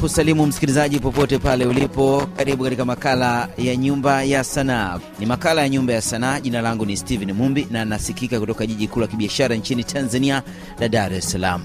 kusalimu msikilizaji popote pale ulipo. Karibu katika makala ya Nyumba ya Sanaa. Ni makala ya Nyumba ya Sanaa. Jina langu ni Steven Mumbi na nasikika kutoka jiji kuu la kibiashara nchini Tanzania la Dar es Salaam.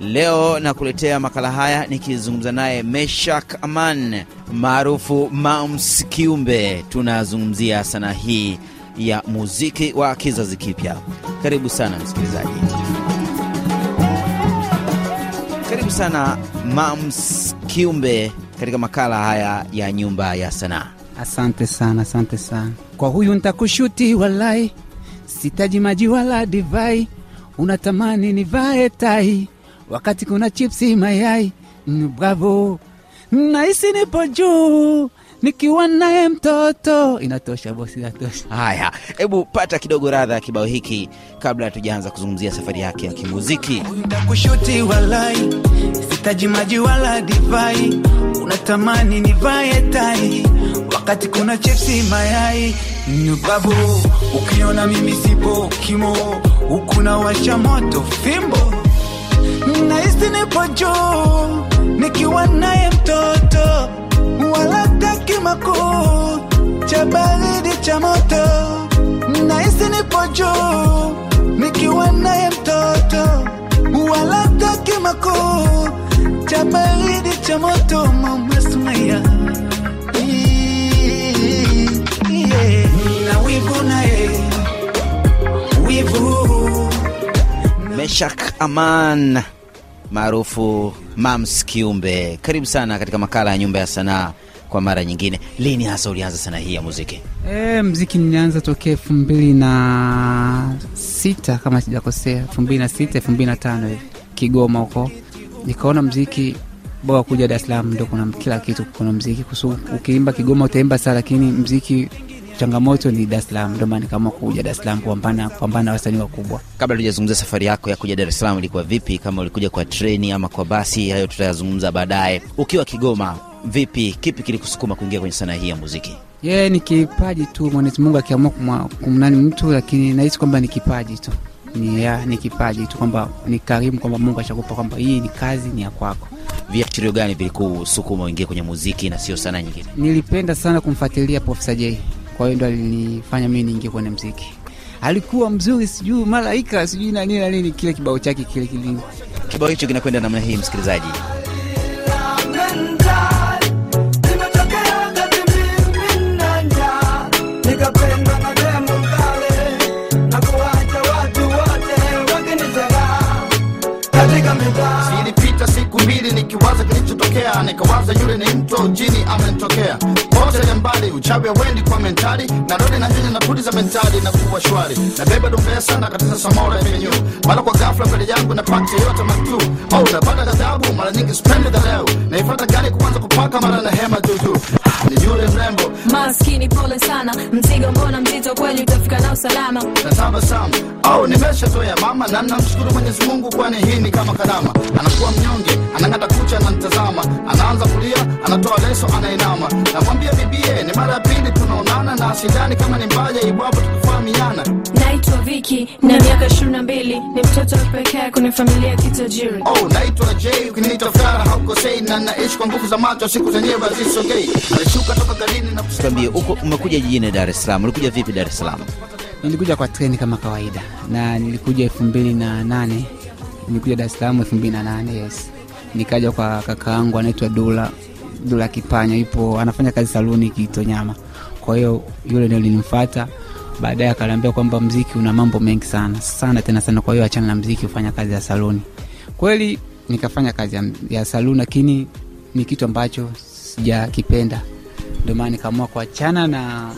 Leo nakuletea makala haya nikizungumza naye Meshak Aman maarufu Mams Kiumbe. Tunazungumzia sanaa hii ya muziki wa kizazi kipya. Karibu sana msikilizaji. Karibu sana Mams Kiumbe katika makala haya ya Nyumba ya Sanaa. Asante sana, asante sana. Kwa huyu ntakushuti, walai sitaji maji wala divai, unatamani nivae tai wakati kuna chipsi mayai. Bravo, nahisi nipo juu nikiwa naye mtoto. Inatosha bosi, inatosha. Haya, hebu pata kidogo radha ya kibao hiki kabla hatujaanza kuzungumzia safari yake ya kimuziki. Ntakushuti walai, sitaji maji wala divai, unatamani nivae tai wakati kuna chipsi mayai. Babu, ukiona mimi sipo kimo, huku na washa moto fimbo, nahisi nipo juu nikiwa naye mtoto, wala taki kuu cha baridi cha moto, nahisi nipo juu nikiwa naye mtoto. Wala kima kuu cha baridi cha moto. Mama Sumaya Meshak Aman maarufu Mams Kiumbe, karibu sana katika makala ya Nyumba ya Sanaa kwa mara nyingine. Lini hasa ulianza sanaa hii ya muziki? E, mziki nilianza tokea elfu mbili na sita kama sijakosea, elfu mbili na sita elfu mbili na tano hivi Kigoma huko, nikaona mziki bora kuja Dar es Salaam, ndo kuna kila kitu, kuna mziki kusu, ukiimba Kigoma utaimba saa, lakini mziki changamoto ni Dar es Salaam, ndo maana nikaamua kuja Dar es Salaam kupambana kupambana na wasanii wakubwa. Kabla tujazungumza safari yako ya kuja Dar es Salaam ilikuwa vipi, kama ulikuja kwa treni ama kwa basi, hayo tutayazungumza baadaye. Ukiwa Kigoma vipi, kipi kilikusukuma kuingia kwenye sanaa hii ya muziki? Yeye ni kipaji tu, Mwenyezi Mungu akiamua kumnani mtu, lakini nahisi kwamba ni kipaji tu, ni, ya, ni kipaji tu, kwamba ni karimu, kwamba Mungu ashakupa kwamba hii ni kazi, ni ya kwako. Viashirio gani vilikusukuma uingie kwenye muziki na sio sanaa nyingine? Nilipenda sana kumfuatilia Profesa J, kwa hiyo ndo alinifanya mimi niingie kwenye mziki. Alikuwa mzuri, sijui malaika, sijui na nini na nini, kile kibao chake kile kilini Kibao hicho kinakwenda namna hii, msikilizaji. Nikiwaza kilichotokea, nikawaza yule ni mto jini amenitokea. Pote ya mbali uchawi wendi kwa mentali, narudi na hili na pudi za mentali na kuwa shwari, nabeba dumbea sana katika samora venyu, mara kwa ghafla mbele yangu napata yote matu. Au napata ghadhabu mara nyingi spendi dhaleu, naifata gari kuanza kupaka mara na hema juujuu. Ah, ni yule mrembo Maskini, pole sana, mzigo mbona mzito kweli, utafika na usalama. natabasamu au nimeshatoya mama na namshukuru mwenyezi mungu kwani hii ni kama karama. Anakuwa mnyonge anang'ata kucha ananitazama anaanza kulia anatoa leso anainama. Namwambia bibie ni mara ya pili tunaonana na sidhani kama ni mbaya iwapo Viki na miaka ishirini na mbili, ni mtoto wa pekee kwenye familia ya kitajiri. oh naitwa j ukiniita fara haukosei na naishi kwa nguvu za macho siku zenyewe hazisogei alishuka toka garini na Tuambie, huko umekuja jijini Dar es Salaam, ulikuja vipi Dar es Salaam? Nilikuja kwa treni kama kawaida, na nilikuja elfu mbili na nane nilikuja Dar es Salaam elfu mbili na nane yes. Nikaja kwa kaka yangu anaitwa Dula Dula Kipanya, yupo anafanya kazi saluni Kitonyama. Kwa hiyo yule ndio linimfuata baadaye, akaniambia kwamba mziki una mambo mengi sana sana tena sana, kwa hiyo achana na mziki, ufanya kazi ya saluni. Kweli nikafanya kazi ya, ya saluni, lakini ni kitu ambacho sijakipenda, ndio maana nikaamua kuachana na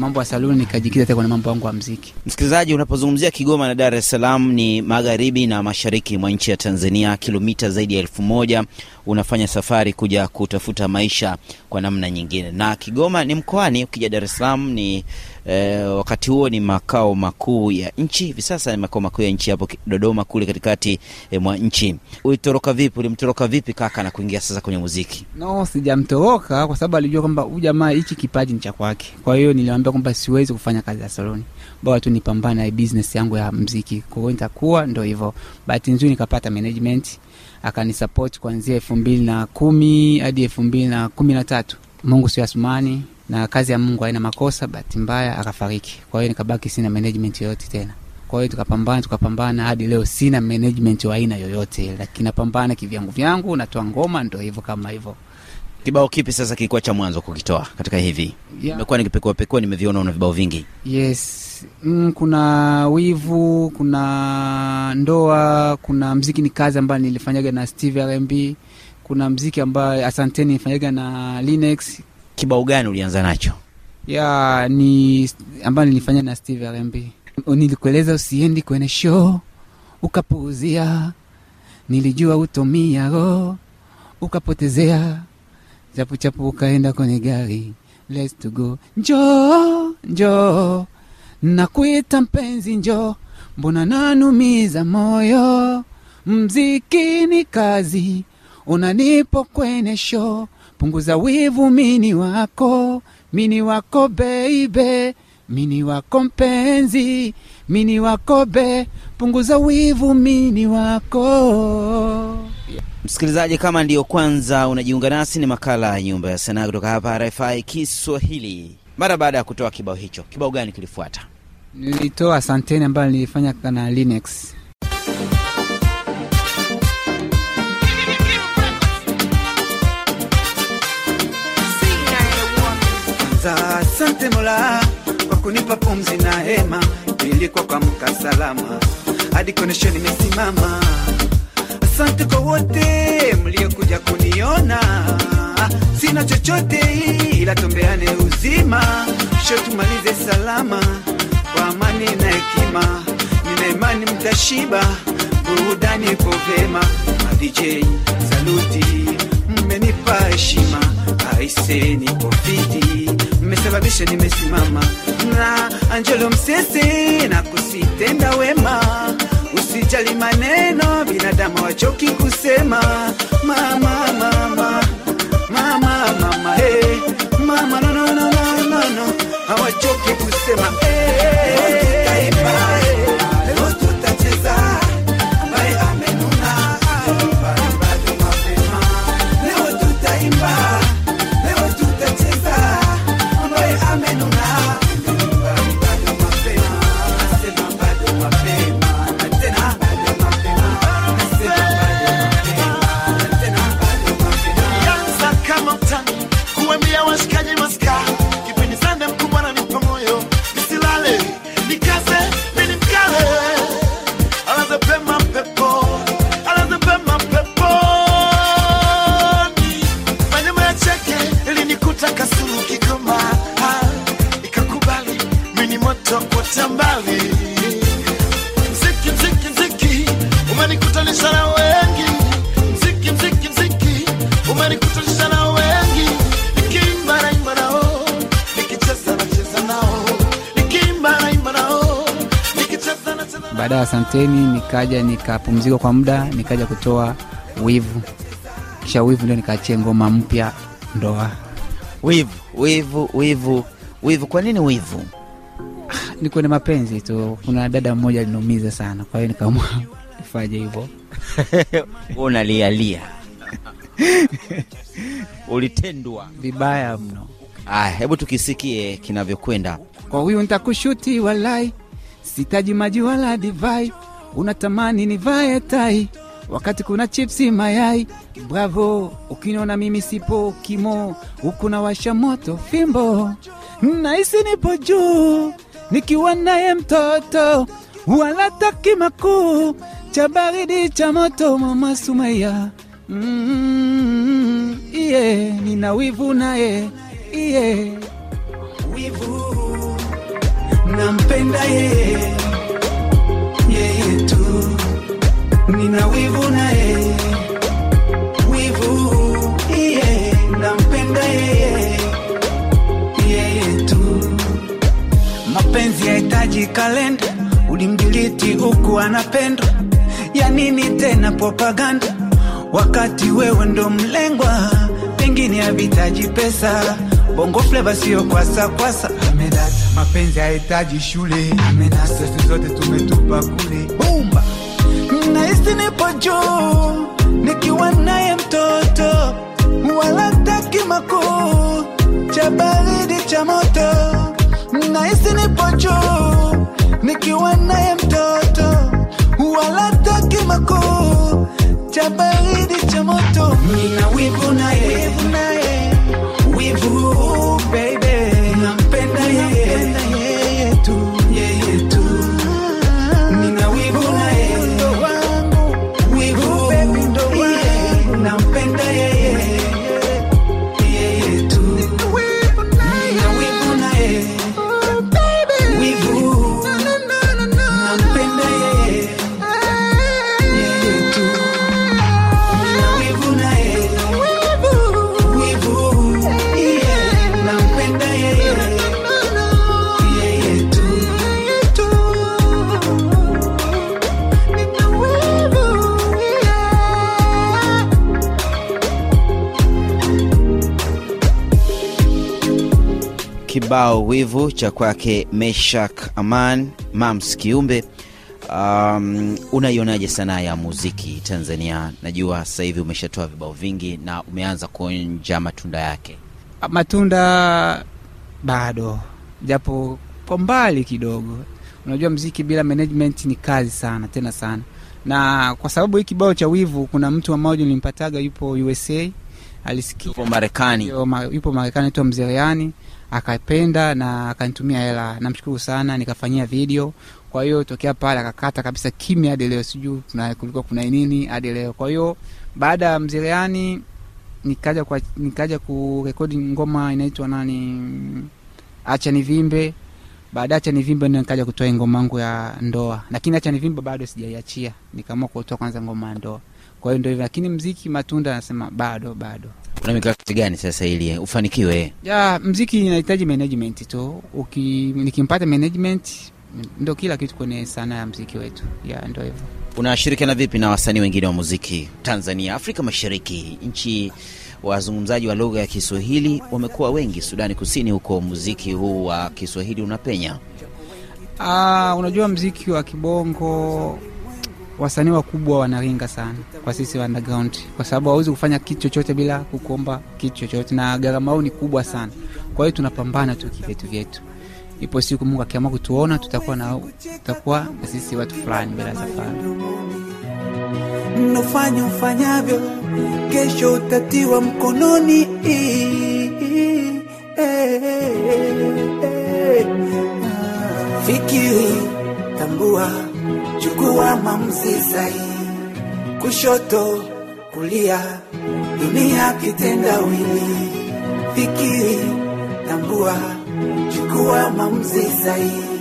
mambo ya saluni, nikajikita tena kwenye mambo yangu ya mziki. Msikilizaji, unapozungumzia Kigoma na Dar es Salaam ni magharibi na mashariki mwa nchi ya Tanzania, kilomita zaidi ya elfu moja. Unafanya safari kuja kutafuta maisha kwa namna nyingine, na Kigoma ni mkoani. Ukija Dar es Salaam ni eh, wakati huo ni makao makuu ya nchi. Hivi sasa ni makao makuu ya nchi hapo Dodoma kule katikati eh, mwa nchi. Ulitoroka vipi? Ulimtoroka vipi kaka na kuingia sasa kwenye muziki? No, sijamtoroka kwa sababu alijua kwamba huyu jamaa hichi kipaji ni cha kwake. Kwa hiyo nilimwambia niambia kwamba siwezi kufanya kazi ya saloni. Bora tu nipambane na business yangu ya mziki kwa nitakuwa ndo hivyo. Bahati nzuri nikapata management akanisupport kuanzia elfu mbili na kumi hadi elfu mbili na kumi na tatu. Mungu sio asumani na kazi ya mungu haina makosa bahati mbaya akafariki. Kwa hiyo nikabaki sina management yoyote tena. Kwa hiyo tukapambana tukapambana hadi leo sina management wa aina yoyote lakini napambana kivyangu vyangu natoa ngoma ndo hivyo kama hivyo Kibao kipi sasa kilikuwa cha mwanzo kukitoa katika hivi? Yeah. Nimekuwa nikipekua pekua, nimeviona una vibao vingi. yes mm, kuna wivu kuna ndoa kuna mziki ni kazi ambayo nilifanyaga na steve rmb kuna mziki ambayo asanteni nilifanyaga na linex Kibao gani ulianza nacho? ya ni ambayo nilifanya na steve rmb nilikueleza usiendi kwenye show ukapuuzia nilijua utomia ro ukapotezea chapuchapu ukaenda kwenye gari. Let's to go. Njoo njoo. Nakuita mpenzi njoo. Mbona nanumiza moyo? Mziki ni kazi. Unanipo kwenye show. Punguza wivu mini wako. Mini wako beibe mini wako mpenzi. Mini wako be. Punguza wivu mini wako Msikilizaji, kama ndiyo kwanza unajiunga nasi, ni makala ya Nyumba ya Sanaa kutoka hapa RFI Kiswahili. Mara baada ya kutoa kibao hicho, kibao gani kilifuata? nilitoa santeni ambayo nilifanya na Linux. Asante Mola kwa kunipa pumzi na hema, nilikuwa kwa mka salama hadi konesheni nimesimama. Asante kwa wote mliokuja kuniona, sina chochote ila tombeane uzima, sho tumalize salama kwa amani na hekima. Nina imani mtashiba, burudani ipo vema. Ma DJ saluti, mmenipa heshima, aise nipo fiti, mmesababisha nimesimama. Na Angelo Msese na kusitenda wema Usijali maneno, binadamu wachoki kusema mama mama mama mama hey. mama no no no no no no hawachoki kusema hey. Ya asanteni nikaja nikapumzika kwa muda nikaja kutoa wivu kisha wivu ndio nikaachia ngoma mpya ndoa Wivu, wivu, wivu, wivu. Kwa nini wivu? ni kwenye mapenzi tu kuna dada mmoja aliniumiza sana kwa hiyo nikaamua nifanye hivyo Wewe unalialia ulitendwa. vibaya mno Aya, hebu tukisikie kinavyokwenda. kwa huyu ntakushuti walai sitaji maji wala divai unatamani nivae tai. Wakati kuna chipsi mayai bravo. Ukiniona mimi sipo kimo huku na washa moto fimbo. Nahisi nipo juu nikiwa naye mtoto. Wala taki makuu cha baridi cha moto mama sumaya mm, iye nina wivu naye iye. Wivu nampenda yeye yeye tu. Nina wivu na yeye wivu yeye, nampenda yeye yeye tu. Mapenzi yahitaji kalenda ulimdiliti huku anapendwa. Ya nini tena propaganda wakati wewe ndo mlengwa. Pengine havitaji pesa bongo fleva sio kwasa kwasa. amedata mapenzi hayahitaji shule. Amenasa sisi zote tumetupa kule. Bumba! Nahisi nipo juu nikiwa naye mtoto. Wala taki makuu cha baridi cha moto. Nahisi nipo juu nikiwa naye mtoto. Wala taki makuu cha baridi cha moto. Nina wivu naye kibao wivu cha kwake Meshak Aman Mams Kiumbe. Um, unaionaje sanaa ya muziki Tanzania? Najua sasa hivi umeshatoa vibao vingi na umeanza kuonja matunda yake. matunda bado japo kwa mbali kidogo unajua mziki bila management ni kazi sana tena sana na kwa sababu hii kibao cha wivu kuna mtu mmoja nilimpataga yupo usa alisikia yupo Marekani. Yupo marekani naitwa mzereani akapenda na akanitumia hela. Namshukuru sana nikafanyia video. Kwa hiyo tokea pale akakata kabisa kimya hadi leo. Kuna- kulikuwa kuna nini hadi leo. Kwa hiyo baada ya mzereani nikaja kwa nikaja kurekodi ngoma inaitwa nani? Acha nivimbe. Baada acha nivimbe ndio nikaja kutoa ngoma yangu ya ndoa. Lakini acha nivimbe bado sijaiachia. Nikaamua kutoa kwanza ngoma ya ndoa. Kwa hiyo ndio hivyo. Lakini mziki matunda anasema bado bado Una mikakati gani sasa ili ufanikiwe? ya mziki inahitaji management tu Uki, nikimpata management ndo kila kitu kwenye sanaa ya mziki wetu ya ndo hivyo Unashirikiana vipi na wasanii wengine wa muziki Tanzania, Afrika Mashariki? Nchi wazungumzaji wa lugha ya Kiswahili wamekuwa wengi Sudani Kusini, huko muziki huu wa Kiswahili unapenya. Ah, unajua mziki wa kibongo wasanii wakubwa wanaringa sana kwa sisi wa underground, kwa sababu hawezi kufanya kitu chochote bila kukuomba kitu chochote, na gharama yao ni kubwa sana. Kwa hiyo tunapambana tu kivyetu vyetu. Ipo siku Mungu akiamua kutuona, tutakuwa na tutakuwa na sisi watu fulani bila safari. nofanya ufanyavyo kesho utatiwa mkononi fikiri tambua chukua maamuzi sahihi kushoto kulia dunia kitendawili fikiri tambua chukua maamuzi sahihi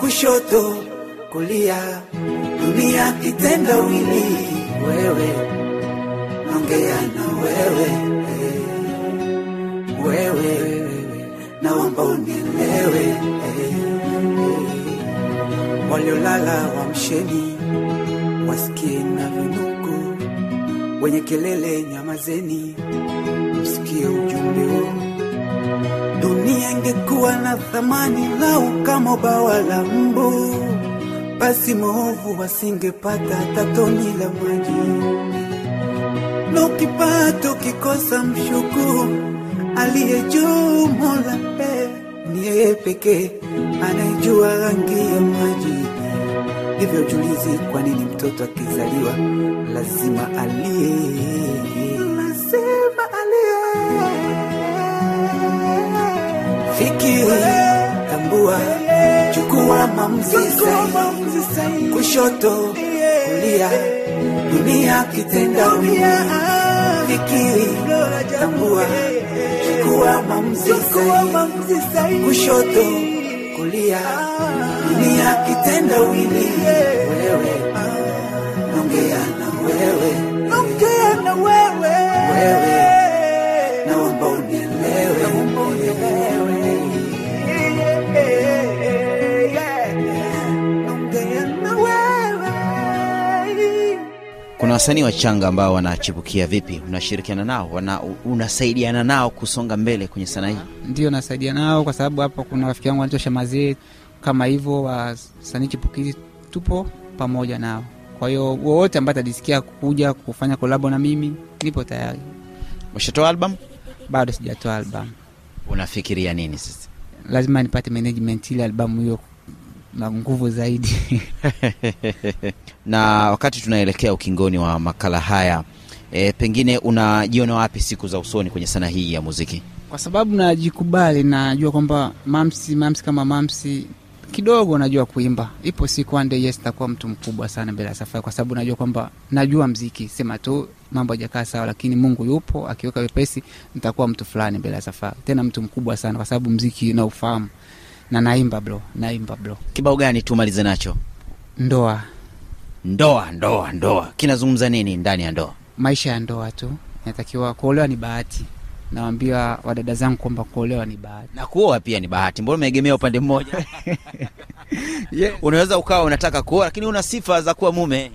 kushoto kulia dunia kitendawili wewe naongea na wewe. Wewe naomba unielewe. Waliolala wamsheni wasikie na vinuku wenye kelele nyamazeni msikie ujumbe huu dunia ingekuwa na thamani lau kama bawa la mbu basi maovu wasingepata hata toni la maji. Na ukipata kikosa mshukuru aliye juu mola eh, ni yeye pekee anayejua rangi ya maji hivyo ujulizi kwa nini mtoto akizaliwa lazima alie? Lazima alie. Fikiri tambua chukua maamuzi sahihi. kushoto kulia dunia kitendawili fikiri tambua chukua maamuzi sahihi. kushoto kulia dunia kitendawili. Wewe nongea na wewe. Nongea na wewe. Wewe naomba unielewe. Kuna wasanii wachanga ambao wanachipukia vipi? Unashirikiana nao wana, unasaidiana nao kusonga mbele kwenye sanaa hii? Ndio nasaidia nao kwa sababu hapa kuna rafiki yangu anaitwa Shamazee kama hivyo, wasanii chipukizi tupo pamoja nao. Kwa hiyo wowote ambaye atajisikia kuja kufanya kolabo na mimi nipo tayari. umeshatoa album Bado sijatoa albam unafikiria nini sasa lazima nipate management ili albamu hiyo na nguvu zaidi. na wakati tunaelekea ukingoni wa makala haya e, pengine unajiona wapi siku za usoni kwenye sanaa hii ya muziki kwa sababu najikubali, najua kwamba mamsi mamsi kama mamsi kidogo najua kuimba. Ipo siku one day, yes, takuwa mtu mkubwa sana mbele ya safari, kwa sababu najua kwamba najua mziki, sema tu mambo hajakaa sawa, lakini Mungu yupo, akiweka wepesi nitakuwa mtu fulani mbele ya safari, tena mtu mkubwa sana, kwa sababu mziki naufahamu. Na naimba bro, naimba bro. kibao gani tumalize nacho? Ndoa, ndoa ndoa ndoa. Kinazungumza nini ndani ya ndoa? Maisha ya ndoa tu, natakiwa kuolewa ni bahati. Nawambia wadada zangu kwamba kuolewa ni bahati. na kuoa pia ni bahati mbona umeegemea upande mmoja unaweza ukawa unataka kuoa lakini una sifa za kuwa mume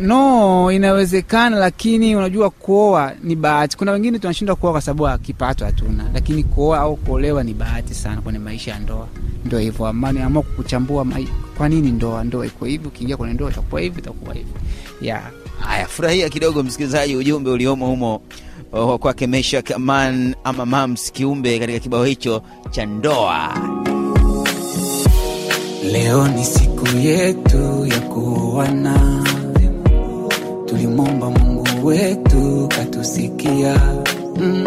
No, inawezekana, lakini unajua kuoa ni bahati. Kuna wengine tunashindwa kuoa kwa sababu akipato kipato hatuna, lakini kuoa au kuolewa ni bahati sana kwenye maisha ya ndoa. Ndo hivyo, amani amua kukuchambua mai... kwa nini ndoa ndoa iko hivi, ukiingia kwenye ndoa itakuwa hivi, itakuwa hivi yeah. haya furahia kidogo msikilizaji ujumbe uliomo humo wa kwake Mesha Kaman ama Mams Kiumbe katika kibao hicho cha ndoa. Leo ni siku yetu ya kuoana, tulimwomba Mungu wetu katusikia. Mm,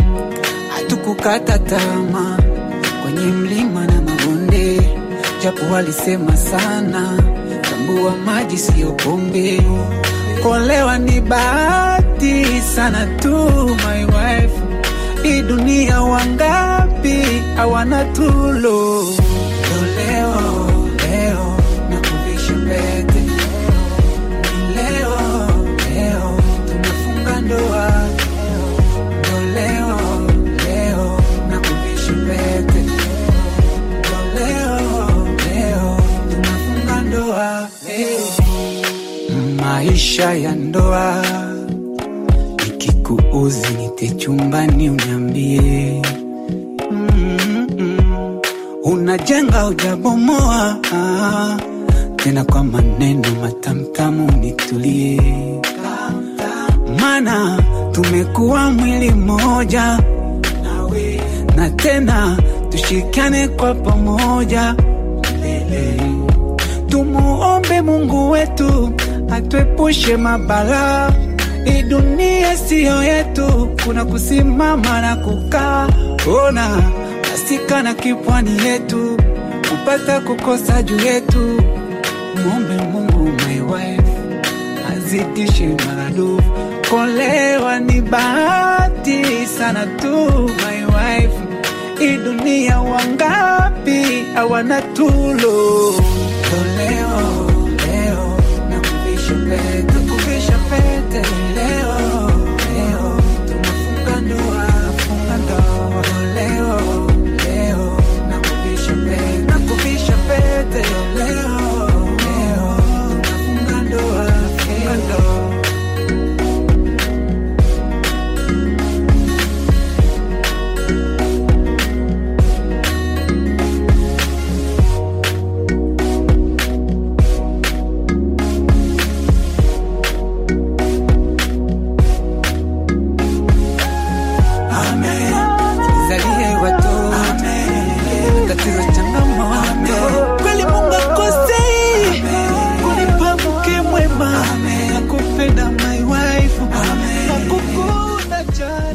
hatukukata tamaa kwenye mlima na mabonde, japo walisema sana, tambua maji siyo pombe. Kuolewa ni bahati sana tu, my wife. Hii dunia wangapi hawana tulo. Leo tena kwa maneno matamtamu nitulie mana tumekuwa mwili mmoja na tena tushikane kwa pamoja tumuombe Mungu wetu atuepushe mabala. Hii dunia siyo yetu, kuna kusimama na kukaa. Ona masika na kipwani yetu, kupata kukosa juu yetu. Muombe Mungu my wife azidishe maradufu. Kolewa ni bahati sana tu my wife, hii dunia wangapi hawana tulo.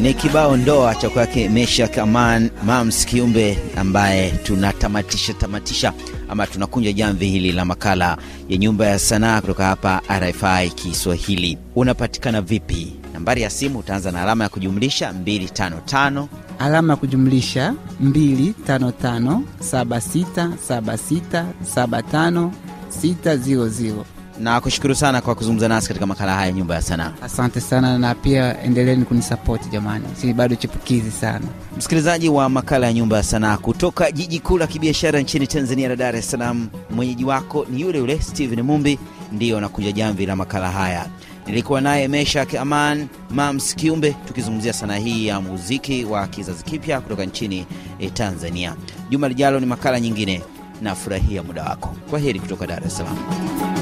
Ni kibao ndoa cha kwake Mesha Kaman Mams Kiumbe, ambaye tunatamatisha tamatisha ama tunakunja jamvi hili la makala ya Nyumba ya Sanaa kutoka hapa RFI Kiswahili. Unapatikana vipi? Nambari ya simu utaanza na alama ya kujumlisha 255 alama ya kujumlisha 255767675 na kushukuru sana kwa kuzungumza nasi katika makala haya Nyumba ya Sanaa. asante sana na pia endeleeni kunisapoti jamani si bado chipukizi sana Msikilizaji wa makala ya Nyumba ya Sanaa kutoka jiji kuu la kibiashara nchini Tanzania la Dar es Salaam, mwenyeji wako ni yule yule Steven Mumbi, ndiyo nakunja jamvi la makala haya Nilikuwa naye Meshak Aman Mams Kiumbe tukizungumzia sanaa hii ya muziki wa kizazi kipya kutoka nchini eh, Tanzania. Juma lijalo ni makala nyingine Nafurahia muda wako. Kwa heri kutoka Dar es Salaam.